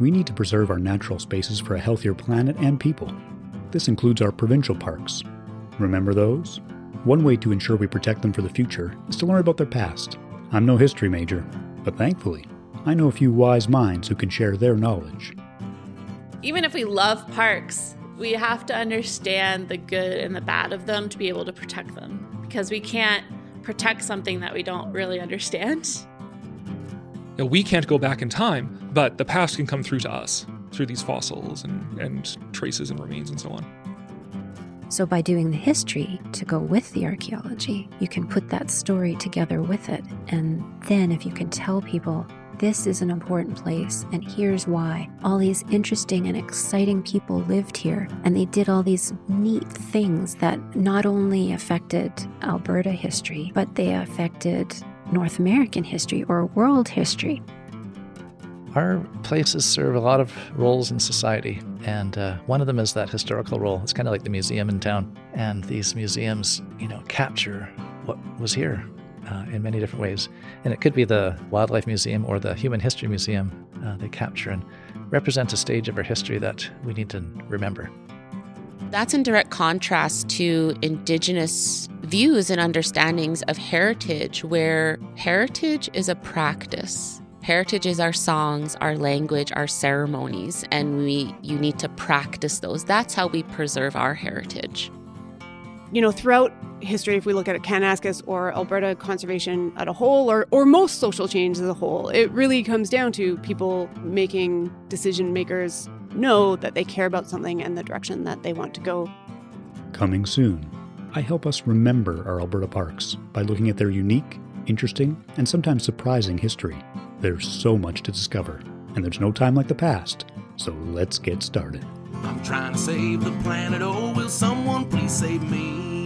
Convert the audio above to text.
We need to preserve our natural spaces for a healthier planet and people. This includes our provincial parks. Remember those? One way to ensure we protect them for the future is to learn about their past. I'm no history major, but thankfully, I know a few wise minds who can share their knowledge. Even if we love parks, we have to understand the good and the bad of them to be able to protect them because we can't protect something that we don't really understand. We can't go back in time, but the past can come through to us through these fossils and, and traces and remains and so on. So, by doing the history to go with the archaeology, you can put that story together with it. And then, if you can tell people this is an important place, and here's why. All these interesting and exciting people lived here, and they did all these neat things that not only affected Alberta history, but they affected North American history or world history. Our places serve a lot of roles in society, and uh, one of them is that historical role. It's kind of like the museum in town, and these museums, you know, capture what was here uh, in many different ways. And it could be the Wildlife Museum or the Human History Museum. Uh, they capture and represent a stage of our history that we need to remember. That's in direct contrast to Indigenous views and understandings of heritage, where heritage is a practice. Heritage is our songs, our language, our ceremonies, and we you need to practice those. That's how we preserve our heritage. You know, throughout history, if we look at Kananaskis or Alberta conservation as a whole, or, or most social change as a whole, it really comes down to people making decision makers know that they care about something and the direction that they want to go. Coming soon, I help us remember our Alberta parks by looking at their unique, interesting, and sometimes surprising history. There's so much to discover, and there's no time like the past, so let's get started. I'm trying to save the planet. Oh, will someone please save me?